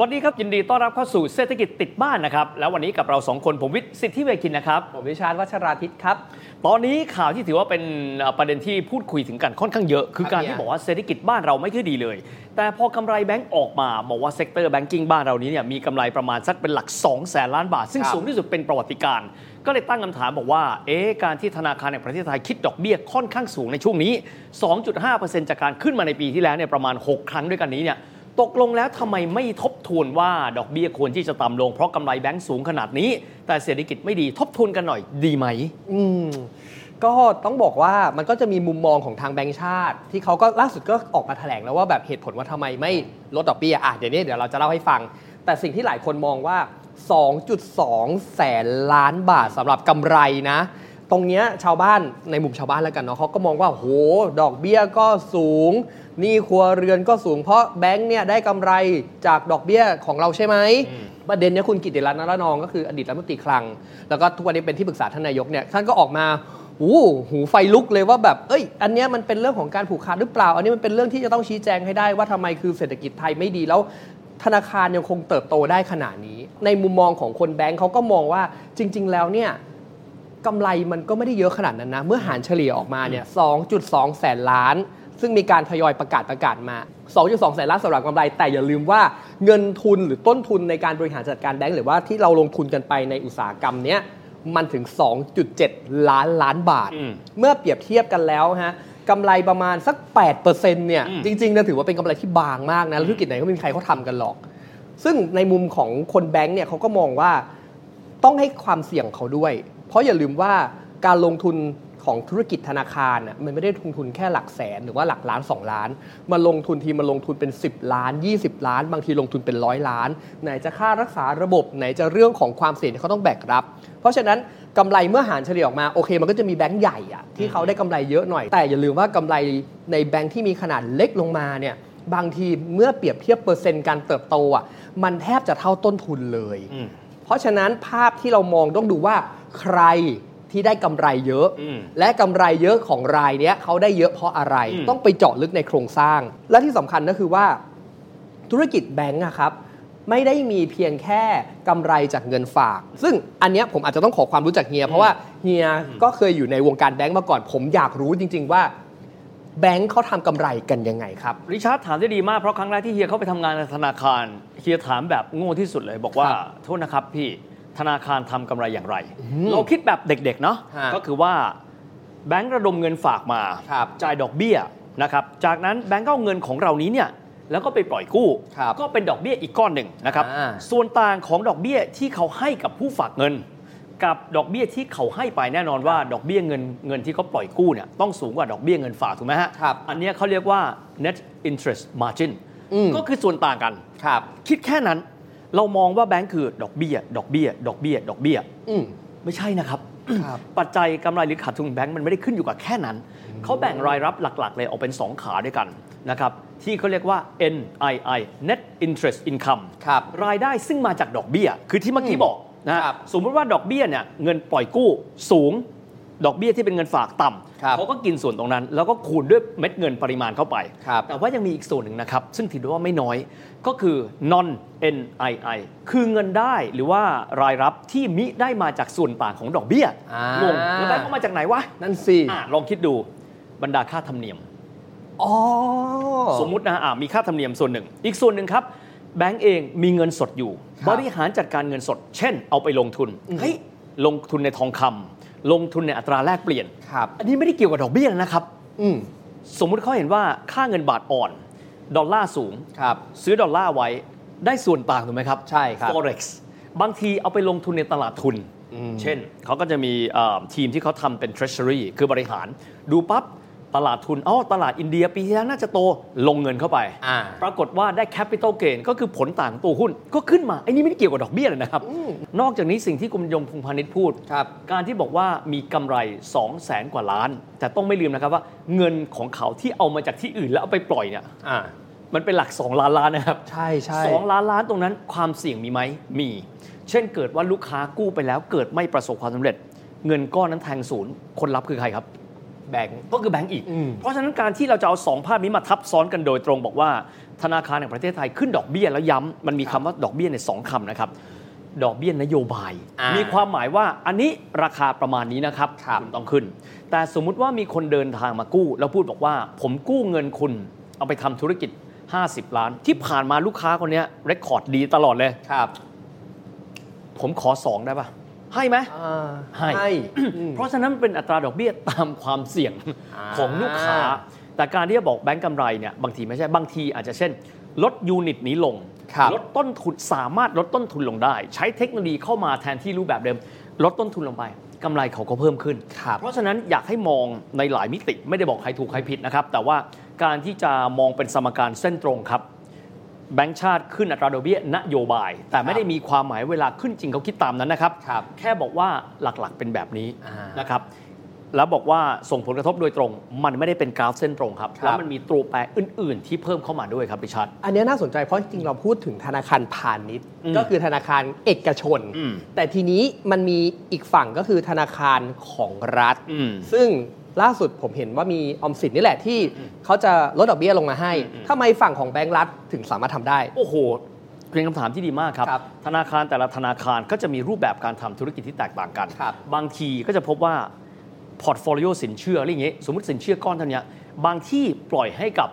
วัสดีครับ ยินดีต้อนรับเข้าสู่เศรษฐกิจติดบ้านนะครับ แล้ววันนี้กับเราสองคนผมวิทย์สิทธิเวคินนะครับ ผมวิชาญวัชราทิตครับ ตอนนี้ข่าวที่ถือว่าเป็นเอ่อประเด็นที่พูดคุยถึงกันค่อนข้างเยอะ คือการเนี่ยที่บอกว่าเศรษฐกิจบ้านเราไม่ค่อยดีเลย แต่พอกำไรแบงก์ออกมาบอกว่า sector banking บ้านเรานี้เนี่ยมีกำไรประมาณสักเป็นหลัก2แสนล้านบาท ซึ่งครับสูงที่สุดเป็นประวัติการณ์ก็เลยตั้งคำถามบอกว่า เอ๊ะการที่ธนาคารแห่งประเทศไทยคิดดอกเบี้ยค่อนข้างสูงในช่วงนี้ 2.5%จากการขึ้นมาในปีที่แล้วเนี่ยประมาณ 6 ครั้งด้วยกันนี้เนี่ย ตกลงแล้วทำไมไม่ทบทวนว่าดอกเบี้ยควรที่จะต่ำลงเพราะกำไรแบงก์สูงขนาดนี้ แต่เศรษฐกิจไม่ดีทบทวนกันหน่อยดีไหม อืมก็ต้องบอกว่ามันก็จะมีมุมมองของทางแบงก์ชาติ ที่เขาก็ล่าสุดก็ออกมาแถลงแล้วว่าแบบเหตุผลว่าทำไมไม่ลดดอกเบี้ยอะเดี๋ยวนี้เดี๋ยวเราจะเล่าให้ฟัง แต่สิ่งที่หลายคนมองว่า 2.2 แสนล้านบาทสำหรับกำไรนะ ตรงเนี้ยชาวบ้านในมุมชาวบ้านแล้วกันเนาะเขาก็มองว่าโหดอกเบี้ยก็สูง หนี้ครัวเรือนก็สูงเพราะแบงก์เนี่ยได้กำไรจากดอกเบี้ยของเราใช่ไหมประเด็นเนี้ยคุณกิติรัตน์นรนองก็คืออดีตรัฐมนตรีคลัง แล้วก็ทุกวันนี้เป็นที่ปรึกษาท่านนายกเนี่ยท่านก็ออกมาหูหูไฟลุกเลยว่าแบบ เอ้ย อันเนี้ยมันเป็นเรื่องของการผูกขาดหรือเปล่า อันนี้มันเป็นเรื่องที่จะต้องชี้แจงให้ได้ว่าทำไมคือเศรษฐกิจไทยไม่ดีแล้ว ธนาคารยังคงเติบโตได้ขนาดนี้ ในมุมมองของคนแบงค์เขาก็มองว่าจริง ๆ แล้วเนี่ยกำไรมันก็ไม่ได้เยอะขนาดนั้นนะ เมื่อหารเฉลี่ยออกมาเนี่ย 2.2 แสนล้าน ซึ่งมีการทยอยประกาศประกาศมา 2.2 แสนล้านสำหรับกำไร แต่อย่าลืมว่าเงินทุนหรือต้นทุนในการบริหารจัดการแบงก์หรือว่าที่เราลงทุนกันไปในอุตสาหกรรมเนี้ยมันถึง 2.7 ล้านล้านบาทอืมเมื่อเปรียบเทียบกันแล้วฮะกำไรประมาณสัก 8%เนี่ยอืมจริงๆนะถือว่าเป็นกำไรที่บางมากนะแล้วธุรกิจไหนก็ไม่มีใครเขาทำกันหรอก ซึ่งในมุมของคนแบงค์เนี่ยเขาก็มองว่าต้องให้ความเสี่ยงเขาด้วย เพราะอย่าลืมว่าการลงทุน ของธุรกิจธนาคารน่ะมันไม่ได้ลงทุนแค่หลักแสนหรือว่าหลักล้าน 2 ล้าน มาลงทุนทีมันลงทุนเป็น 10 ล้าน 20 ล้าน บางทีลงทุนเป็นร้อยล้าน ไหนจะค่ารักษาระบบไหนจะเรื่องของความเสี่ยงที่เขาต้องแบกรับ เพราะฉะนั้นกำไรเมื่อหารเฉลี่ยออกมาโอเค มันก็จะมีแบงก์ใหญ่อะที่เขาได้กำไรเยอะหน่อย แต่อย่าลืมว่ากำไรในแบงก์ที่มีขนาดเล็กลงมาเนี่ยบางทีเมื่อเปรียบเทียบเปอร์เซ็นต์การเติบโตอะมันแทบจะเท่าต้นทุนเลยอืมเพราะฉะนั้นภาพที่เรามองต้องดูว่าใคร ที่ได้กำไรเยอะอืมและกำไรเยอะของรายเนี้ยเขาได้เยอะเพราะอะไรอืมต้องไปเจาะลึกในโครงสร้าง และที่สำคัญก็คือว่า ธุรกิจแบงก์อะครับไม่ได้มีเพียงแค่กำไรจากเงินฝาก ซึ่งอันเนี้ยผมอาจจะต้องขอความรู้จากเฮีย เพราะว่าเฮียก็เคยอยู่ในวงการแบงก์มาก่อน ผมอยากรู้จริง ๆ ว่าแบงก์เขาทำกำไรกันยังไงครับ ริชาร์ดถามได้ดีมากเพราะครั้งแรกที่เฮียเข้าไปทำงานในธนาคารเฮียถามแบบโง่ที่สุดเลย บอกว่าครับโทษนะครับพี่ ธนาคารทำกำไรอย่างไร เราคิดแบบเด็กๆเนาะฮะก็คือว่าแบงก์ระดมเงินฝากมาครับจ่ายดอกเบี้ยนะครับจากนั้นแบงก์ก็เอาเงินของเรานี้เนี่ยแล้วก็ไปปล่อยกู้ครับก็เป็นดอกเบี้ยอีกก้อนหนึ่งนะครับอ่าส่วนต่างของดอกเบี้ยที่เขาให้กับผู้ฝากเงิน กับดอกเบี้ยที่เขาให้ไปแน่นอนว่า ดอกเบี้ยเงินเงินที่เขาปล่อยกู้เนี่ยต้องสูงกว่าดอกเบี้ยเงินฝากถูกไหมฮะครับอันเนี้ยเขาเรียกว่า net interest margin อืมก็คือส่วนต่างกันครับคิดแค่นั้น เรามองว่าแบงก์คือดอกเบี้ย ดอกเบี้ย ดอกเบี้ย ดอกเบี้ยอืมไม่ใช่นะครับครับปัจจัยกำไรหรือขาดทุนแบงก์มันไม่ได้ขึ้นอยู่กับแค่นั้น เขาแบ่งรายรับหลักๆ เลยออกเป็น 2 ขาด้วยกันนะครับที่เขาเรียกว่า NII Net Interest Income ครับรายได้ซึ่งมาจากดอกเบี้ย คือที่เมื่อกี้อืมบอกนะครับสมมติว่าดอกเบี้ยเนี่ยเงินปล่อยกู้สูง ดอกเบี้ยที่เป็นเงินฝากต่ครับำเขาก็กินส่วนตรงนั้น แล้วก็คูณด้วยเม็ดเงินปริมาณเข้าไปครับแต่ว่ายังมีอีกส่วนหนึ่งนะครับ ซึ่งถือได้ว่าไม่น้อยก็คือ non NII คือเงินได้หรือว่ารายรับที่มิได้มาจากส่วนต่างของดอกเบี้ยอ่างงแล้วแบงก์เขามาจากไหนวะ นั่นสิอะลองคิดดูบรรดาค่าธรรมเนียมอ๋อสมมุตินะอะมีค่าธรรมเนียมส่วนหนึ่ง อีกส่วนหนึ่งครับแบงก์เองมีเงินสดอยู่ครับบริหารจัดการเงินสด เช่น เอาไปลงทุนเฮ้ยลงทุนในทองคำ ลงทุนในอัตราแลกเปลี่ยน ครับอันนี้ไม่ได้เกี่ยวกับดอกเบี้ยนะครับ อืมสมมุติเขาเห็นว่าค่าเงินบาทอ่อน ดอลลาร์สูง ครับ ซื้อดอลลาร์ไว้ได้ส่วนต่างถูกไหมครับ ใช่ครับ forex บางทีเอาไปลงทุนในตลาดทุนอืมเช่น เขาก็จะมีเอ่อทีมที่เขาทำเป็น treasury คือบริหาร ดูปั๊บ ตลาดทุนอ๋อตลาดอินเดียปีที่แล้วน่าจะโตลงเงินเข้าไปอ่าปรากฏว่าได้ capital gain ก็คือผลต่างของตัวหุ้นก็ขึ้นมาไอ้นี่ไม่ได้เกี่ยวกับดอกเบี้ยเลยนะครับ นอกจากนี้สิ่งที่คุณยงพงษ์พาณิชย์พูดครับการที่บอกว่ามีกำไร 2 0 0แสนกว่าล้าน แต่ต้องไม่ลืมนะครับว่าเงินของเขาที่เอามาจากที่อื่นแล้วเอาไปปล่อยเนี่ยอ่ามันเป็นหลัก 2 ล้านล้านนะครับใช่ใช่สองล้านล้านตรงนั้นความเสี่ยงมีไหมมี เช่นเกิดว่าลูกค้ากู้ไปแล้วเกิดไม่ประสบความสำเร็จ เงินก้อนนั้นแทงศูนย์คนรับคือใครครับ แบงค์ก็คือแบงก์อีกอืมเพราะฉะนั้นการที่เราจะเอาสองภาพนี้มาทับซ้อนกันโดยตรงบอกว่าธนาคารแห่งประเทศไทยขึ้นดอกเบี้ยแล้วย้ำมันมีคำว่าดอกเบี้ยในสองคำนะครับดอกเบี้ยนโยบายอ่ามีมีความหมายว่าอันนี้ราคาประมาณนี้นะครับครับณต้องขึ้น แต่สมมุติว่ามีคนเดินทางมากู้ แล้วพูดบอกว่า ผมกู้เงินคุณ เอาไปทำธุรกิจ 50 ล้าน ที่ผ่านมาลูกค้าคนเนี้ยเรคคอร์ดดีตลอดเลยครับ ผมขอสองได้ปะ ให้ไหมอ่าให้ให้อืมเพราะฉะนั้นมันเป็นอัตราดอกเบี้ยตามความเสี่ยงอ่าของลูกค้า แต่การที่จะบอกแบงก์กำไรเนี่ยบางทีไม่ใช่บางทีอาจจะเช่น ลดยูนิตนี้ลงครับลดต้นทุนสามารถลดต้นทุนลงได้ ใช้เทคโนโลยีเข้ามาแทนที่รูปแบบเดิม ลดต้นทุนลงไปกำไรเขาก็เพิ่มขึ้นครับเพราะฉะนั้นอยากให้มองในหลายมิติไม่ได้บอกใครถูกใครผิดนะครับ แต่ว่าการที่จะมองเป็นสมการเส้นตรงครับ แบงก์ชาติขึ้นอัตราดอกเบี้ยนโยบาย แต่ไม่ได้มีความหมายเวลาขึ้นจริงเขาคิดตามนั้นนะครับครับแค่บอกว่าหลักๆเป็นแบบนี้อ่านนะครับแล้วบอกว่าส่งผลกระทบโดยตรง มันไม่ได้เป็นกราฟเส้นตรงครับครับแล้วมันมีตัวแปรอื่น ๆ ที่เพิ่มเข้ามาด้วยครับพี่ชัดอันเนี้ยน่าสนใจเพราะจริงๆเราพูดถึงธนาคารพาณิชย์อืมก็คือธนาคารเอกชนอืมแต่ทีนี้มันมีอีกฝั่งก็คือธนาคารของรัฐอืมซึ่ง ล่าสุดผมเห็นว่ามีออมสินนี่แหละที่เขาจะลดดอกเบี้ยลงมาให้อืมทำไมฝั่งของแบงก์รัฐถึงสามารถทำได้ โอ้โหเป็นคำถามที่ดีมากครับครับธนาคารแต่ละธนาคารก็จะมีรูปแบบการทำธุรกิจที่แตกต่างกันครับบางทีก็จะพบว่า portfolio สินเชื่ออะไรอย่างเงี้ยสมมติสินเชื่อก้อนเท่านี้บางที่ปล่อยให้กับ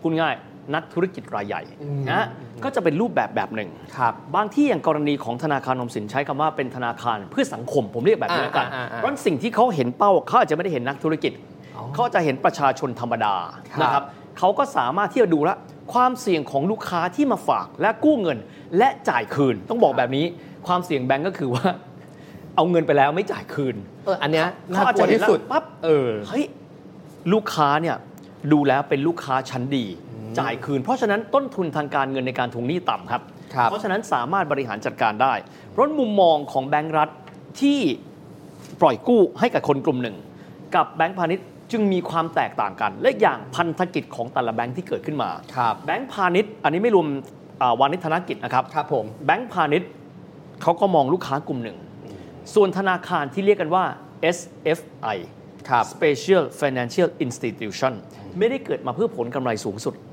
พูดง่าย นักธุรกิจรายใหญ่อืมนะก็จะเป็นรูปแบบแบบหนึ่งครับบางที่อย่างกรณีของธนาคารออมสินใช้คำว่าเป็นธนาคารเพื่อสังคมผมเรียกแบบนี้แล้วกันอ่าอ่าอ่าเพราะฉะนั้นสิ่งที่เขาเห็นเป้าเขาอาจจะไม่ได้เห็นนักธุรกิจอ๋อเขาจะเห็นประชาชนธรรมดาครับนะครับเขาก็สามารถที่จะดูแลวความเสี่ยงของลูกค้าที่มาฝากและกู้เงินและจ่ายคืน ต้องบอกแบบนี้ความเสี่ยงแบงก์ก็คือว่า เอาเงินไปแล้วไม่จ่ายคืนเอออันเนี้ยน่าเขาอาจกลัจะวเห็นที่แล้วสุดปั๊บเออเฮ้ยลูกค้าเนี่ยดูแล้วเป็นลูกค้าชั้นดี จ่ายคืน เพราะฉะนั้นต้นทุนทางการเงินในการทวงหนี้ต่ำครับครับ เพราะฉะนั้นสามารถบริหารจัดการได้ เพราะมุมมองของแบงก์รัฐที่ปล่อยกู้ให้กับคนกลุ่มหนึ่ง กับแบงก์พาณิชย์จึงมีความแตกต่างกัน และอย่างพันธกิจของแต่ละแบงก์ที่เกิดขึ้นมาครับแบงก์พาณิชย์อันนี้ไม่รวมอ่าวานิชธนกิจนะครับครับผมแบงก์พาณิชย์เขาก็มองลูกค้ากลุ่มหนึ่ง ส่วนธนาคารที่เรียกกันว่า SFI ครับ Special Financial Institution ไม่ได้เกิดมาเพื่อผลกำไรสูงสุดอ๋อ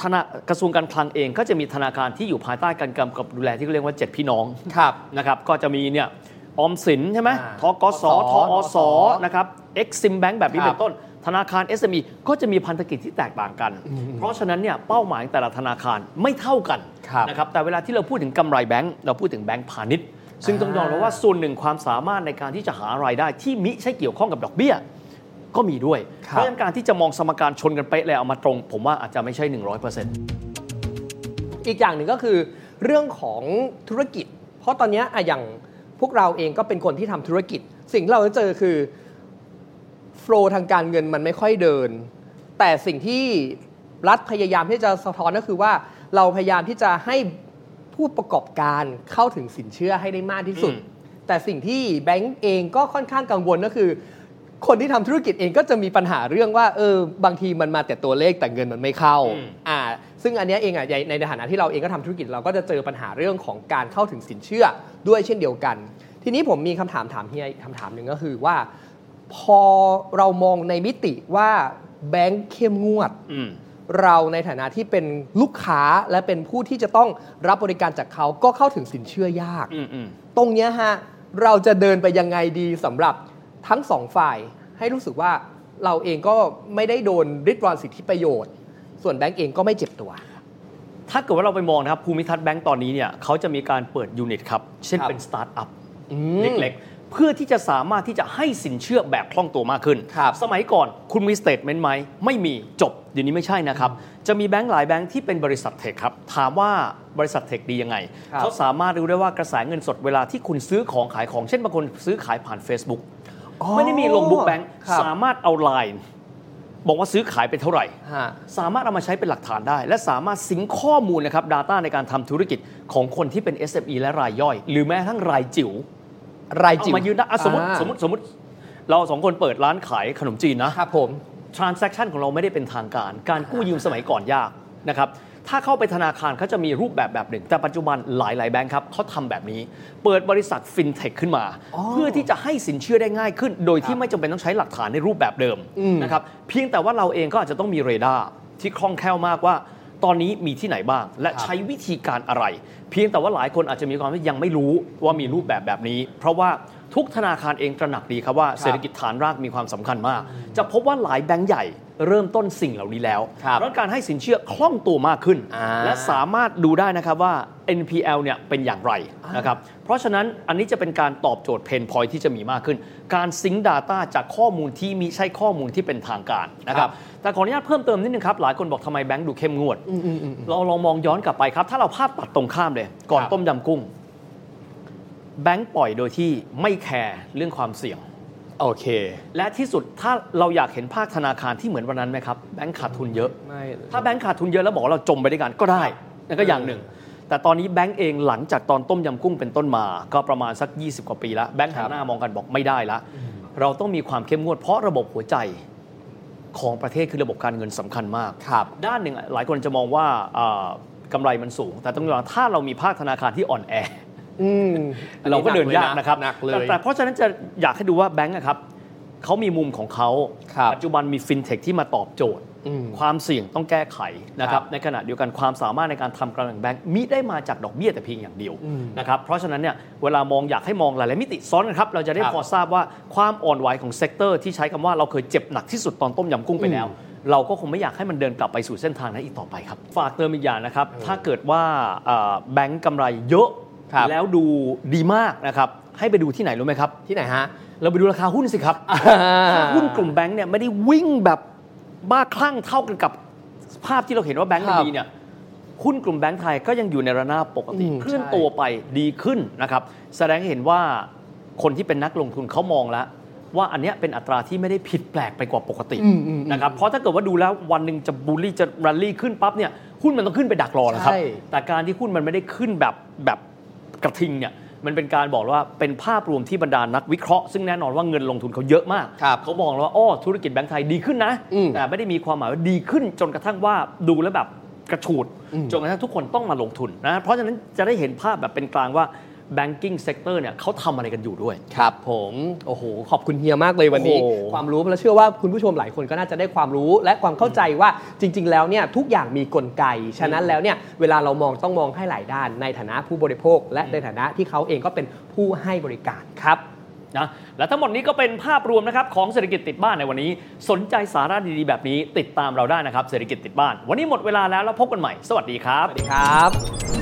ธนากระทรวงการคลังเองก็จะมีธนาคารที่อยู่ภายใต้การกำกับดูแลที่เขาเรียกว่า 7 พี่น้องครับนะครับ ก็จะมีเนี่ยออมสินใช่ไหมอ่าทกสทอสนะครับ Exim Bank แบบนี้ครับเป็นต้น ธนาคาร SME ก็จะมีพันธกิจที่แตกต่างกัน เพราะฉะนั้นเนี่ยเป้าหมายแต่ละธนาคารไม่เท่ากันครับนะครับแต่เวลาที่เราพูดถึงกำไรแบงก์เราพูดถึงแบงก์พาณิชย์ซึ่งต้องยอมรับว่าส่วนหนึ่งความสามารถในการที่จะหารายได้ที่มิใช่เกี่ยวข้องกับดอกเบี้ย ก็มีด้วยครับเพราะฉะนั้นการที่จะมองสมการชนกันเป๊ะเลยเอามาตรง ผมว่าอาจจะไม่ใช่ 100%อีกอย่างหนึ่งก็คือเรื่องของธุรกิจ เพราะตอนเนี้ยอะอย่างพวกเราเองก็เป็นคนที่ทำธุรกิจ สิ่งที่เราจะเจอคือโฟลทางการเงินมันไม่ค่อยเดิน แต่สิ่งที่รัฐพยายามที่จะสะท้อนก็คือว่าเราพยายามที่จะให้ผู้ประกอบการเข้าถึงสินเชื่อให้ได้มากที่สุดอืมแต่สิ่งที่แบงก์เองก็ค่อนข้างกังวลก็คือ คนที่ทำธุรกิจเองก็จะมีปัญหาเรื่องว่าเออบางทีมันมาแต่ตัวเลขแต่เงินมันไม่เข้าอืมอ่าซึ่งอันเนี้ยเองอะในในฐานะที่เราเองก็ทำธุรกิจเราก็จะเจอปัญหาเรื่องของการเข้าถึงสินเชื่อด้วยเช่นเดียวกัน ทีนี้ผมมีคำถามถามเฮียคำถามหนึ่งก็คือว่า พอเรามองในมิติว่าแบงค์เข้มงวดอืมเราในฐานะที่เป็นลูกค้าและเป็นผู้ที่จะต้องรับบริการจากเขาก็เข้าถึงสินเชื่อยากอืมอืมตรงเนี้ยฮะเราจะเดินไปยังไงดีสำหรับ ทั้งสองฝ่ายให้รู้สึกว่าเราเองก็ไม่ได้โดนลิดรอนสิทธิประโยชน์ ส่วนแบงก์เองก็ไม่เจ็บตัว ถ้าเกิดว่าเราไปมองนะครับภูมิทัศน์แบงก์ตอนนี้เนี่ยเขาจะมีการเปิด unit ครับ เช่นครับเป็นสตาร์ทอัพอืมเล็กๆ เพื่อที่จะสามารถที่จะให้สินเชื่อแบบคล่องตัวมากขึ้นครับสมัยก่อนคุณมี statement ไหมไม่มีจบเดี๋ยวนี้ไม่ใช่นะครับ จะมีแบงก์หลายแบงก์ที่เป็นบริษัท tech ครับ ถามว่าบริษัท tech ดียังไงครับเขาสามารถรู้ได้ว่ากระแสเงินสดเวลาที่คุณซื้อของขายของเช่นบางคนซื้อขายผ่าน Facebook ไม่ได้มีลงบุ๊กแบงก์ครับ สามารถเอาไลน์บอกว่าซื้อขายไปเท่าไหร่ ฮะ สามารถเอามาใช้เป็นหลักฐานได้ และสามารถสิงข้อมูลนะครับ Data ในการทำธุรกิจของคนที่เป็น SME และรายย่อย หรือแม้กระทั่งรายจิ๋วรายเอาจิ๋วมายืนได้อะสมมติอ่าสมมติสมมติเราสองคนเปิดร้านขายขนมจีนนะ ครับผม transaction ของเราไม่ได้เป็นทางการ การกู้ยืมสมัยก่อนยากนะครับ ถ้าเข้าไปธนาคารเขาจะมีรูปแบบแบบหนึ่ง แต่ปัจจุบันหลาย ๆ แบงค์ครับเขาทำแบบนี้ เปิดบริษัทฟินเทคขึ้นมา เพื่อที่จะให้สินเชื่อได้ง่ายขึ้น โดยที่ไม่จำเป็นต้องใช้หลักฐานในรูปแบบเดิมนะครับเพียงแต่ว่าเราเองก็อาจจะต้องมีเรดาร์ที่คล่องแคล่วมากว่าตอนนี้มีที่ไหนบ้าง และใช้วิธีการอะไร เพียงแต่ว่าหลายคนอาจจะมีความที่ยังไม่รู้ว่ามีรูปแบบแบบนี้ เพราะว่าทุกธนาคารเองตระหนักดีครับว่าเศรษฐกิจฐานรากมีความสำคัญมาก จะพบว่าหลายแบงก์ใหญ่ เริ่มต้นสิ่งเหล่านี้แล้วครับเพราะการให้สินเชื่อคล่องตัวมากขึ้นอ่าและสามารถดูได้นะครับว่า NPL เนี่ยเป็นอย่างไรนะครับเพราะฉะนั้นอันนี้จะเป็นการตอบโจทย์เพนพอยที่จะมีมากขึ้น การซิงค์ Data จากข้อมูลที่มีใช่ข้อมูลที่เป็นทางการนะครับแต่ขออนุญาตเพิ่มเติมนิดนึงครับ หลายคนบอกทำไมแบงก์ดูเข้มงวด เราลองมองย้อนกลับไปครับ ถ้าเราภาพตัดตรงข้ามเลย ก่อนครับต้มยำกุ้ง แบงก์ปล่อยโดยที่ไม่แคร์เรื่องความเสี่ยง โอเค และที่สุดถ้าเราอยากเห็นภาคธนาคารที่เหมือนวันนั้นไหมครับแบงก์ขาดทุนเยอะ ไม่ถ้าแบงก์ขาดทุนเยอะแล้วบอกว่าเราจมไปด้วยกันก็ได้นั่นก็อย่างหนึ่ง แต่ตอนนี้แบงก์เองหลังจากตอนต้มยำกุ้งเป็นต้นมา ก็ประมาณสัก 20 กว่าปีแล้วแบงก์หันหน้ามองกันบอกไม่ได้ละ เราต้องมีความเข้มงวดเพราะระบบหัวใจของประเทศคือระบบการเงินสำคัญมากครับด้านหนึ่งหลายคนจะมองว่าอ่ากำไรมันสูง แต่ต้องยอมถ้าเรามีภาคธนาคารที่อ่อนแออืม เราก็เดินยากนะครับหนักเลยแต่แต่เพราะฉะนั้นจะอยากให้ดูว่าแบงก์อะครับเขามีมุมของเขาครับปัจจุบันมีฟินเทคที่มาตอบโจทย์อืมความเสี่ยงต้องแก้ไขนะคครัรับบในขณะเดียวกันความสามารถในการทำกำไรแบงก์มิได้มาจากดอกเบี้ยแต่เพียงอย่างเดียวอืมนะครับเพราะฉะนั้นเนี่ยเวลามองอยากให้มองหลายๆมิติซ้อนกันครับ เราจะได้ครับพอทราบว่าความอ่อนไหวของ sector ที่ใช้คำว่าเราเคยเจ็บหนักที่สุดตอนต้มยำกุ้งไปแล้วเราก็คงไม่อยากให้มันเดินกลับไปสู่เส้นทางนั้นอีกต่อไปครับ ฝากเติมอีกอย่างนะครับ ถ้าเกิดว่าเอ่อแบงก์กำไรเยอะครับ แล้วดูดีมากนะครับให้ไปดูที่ไหนรู้ไหมครับ ที่ไหนฮะ เราไปดูราคาหุ้นสิครับถ้าหุ้นกลุ่มแบงค์เนี่ยไม่ได้วิ่งแบบบ้าคลั่งเท่ากันกับภาพที่เราเห็นว่าแบงค์มันครับดีเนี่ยหุ้นกลุ่มแบงค์ไทยก็ยังอยู่ในระนาบปกติอืมเคลื่อนใช่ตัวไปดีขึ้นนะครับแสดงให้เห็นว่าคนที่เป็นนักลงทุนเขามองแล้ว ว่าอันเนี้ยเป็นอัตราที่ไม่ได้ผิดแปลกไปกว่าปกติอืมอืมอืมนะครับเพราะถ้าเกิดว่าดูแล้ววันหนึ่งจะบูลลี่จะรัลลี่ขึ้นปั๊บเนี่ยหุ้นมันต้องขึ้นไปดักรอนะครับใช่แต่การที่หุ้นมันไม่ได้ขึ้นแบบแบบ กระทิงเนี่ยมันเป็นการบอกว่าเป็นภาพรวมที่บรรดานักวิเคราะห์ซึ่งแน่นอนว่าเงินลงทุนเขาเยอะมากครับเขามองแล้วว่าอ้อธุรกิจแบงก์ไทยดีขึ้นนะอืมแต่ไม่ได้มีความหมายว่าดีขึ้นจนกระทั่งว่าดูแล้วแบบกระฉูดอืมจนกระทั่งทุกคนต้องมาลงทุนนะเพราะฉะนั้นจะได้เห็นภาพแบบเป็นกลางว่า banking sector เนี่ยเขาทำอะไรกันอยู่ด้วย ครับผมโอ้โหขอบคุณเฮียมากเลยวันนี้ โอ้โห ความรู้แล้วเชื่อว่าคุณผู้ชมหลายคนก็น่าจะได้ความรู้และความเข้าใจว่าจริง ๆ แล้วเนี่ยทุกอย่างมีกลไก ฉะนั้นแล้วเนี่ยเวลาเรามองต้องมองให้หลายด้าน ในฐานะผู้บริโภค และในฐานะที่เขาเองก็เป็นผู้ให้บริการครับ นะและทั้งหมดนี้ก็เป็นภาพรวมนะครับของเศรษฐกิจติดบ้านในวันนี้ สนใจสาระดีๆแบบนี้ติดตามเราได้นะครับเศรษฐกิจติดบ้าน วันนี้หมดเวลาแล้วแล้วพบกันใหม่ สวัสดีครับ สวัสดีครับ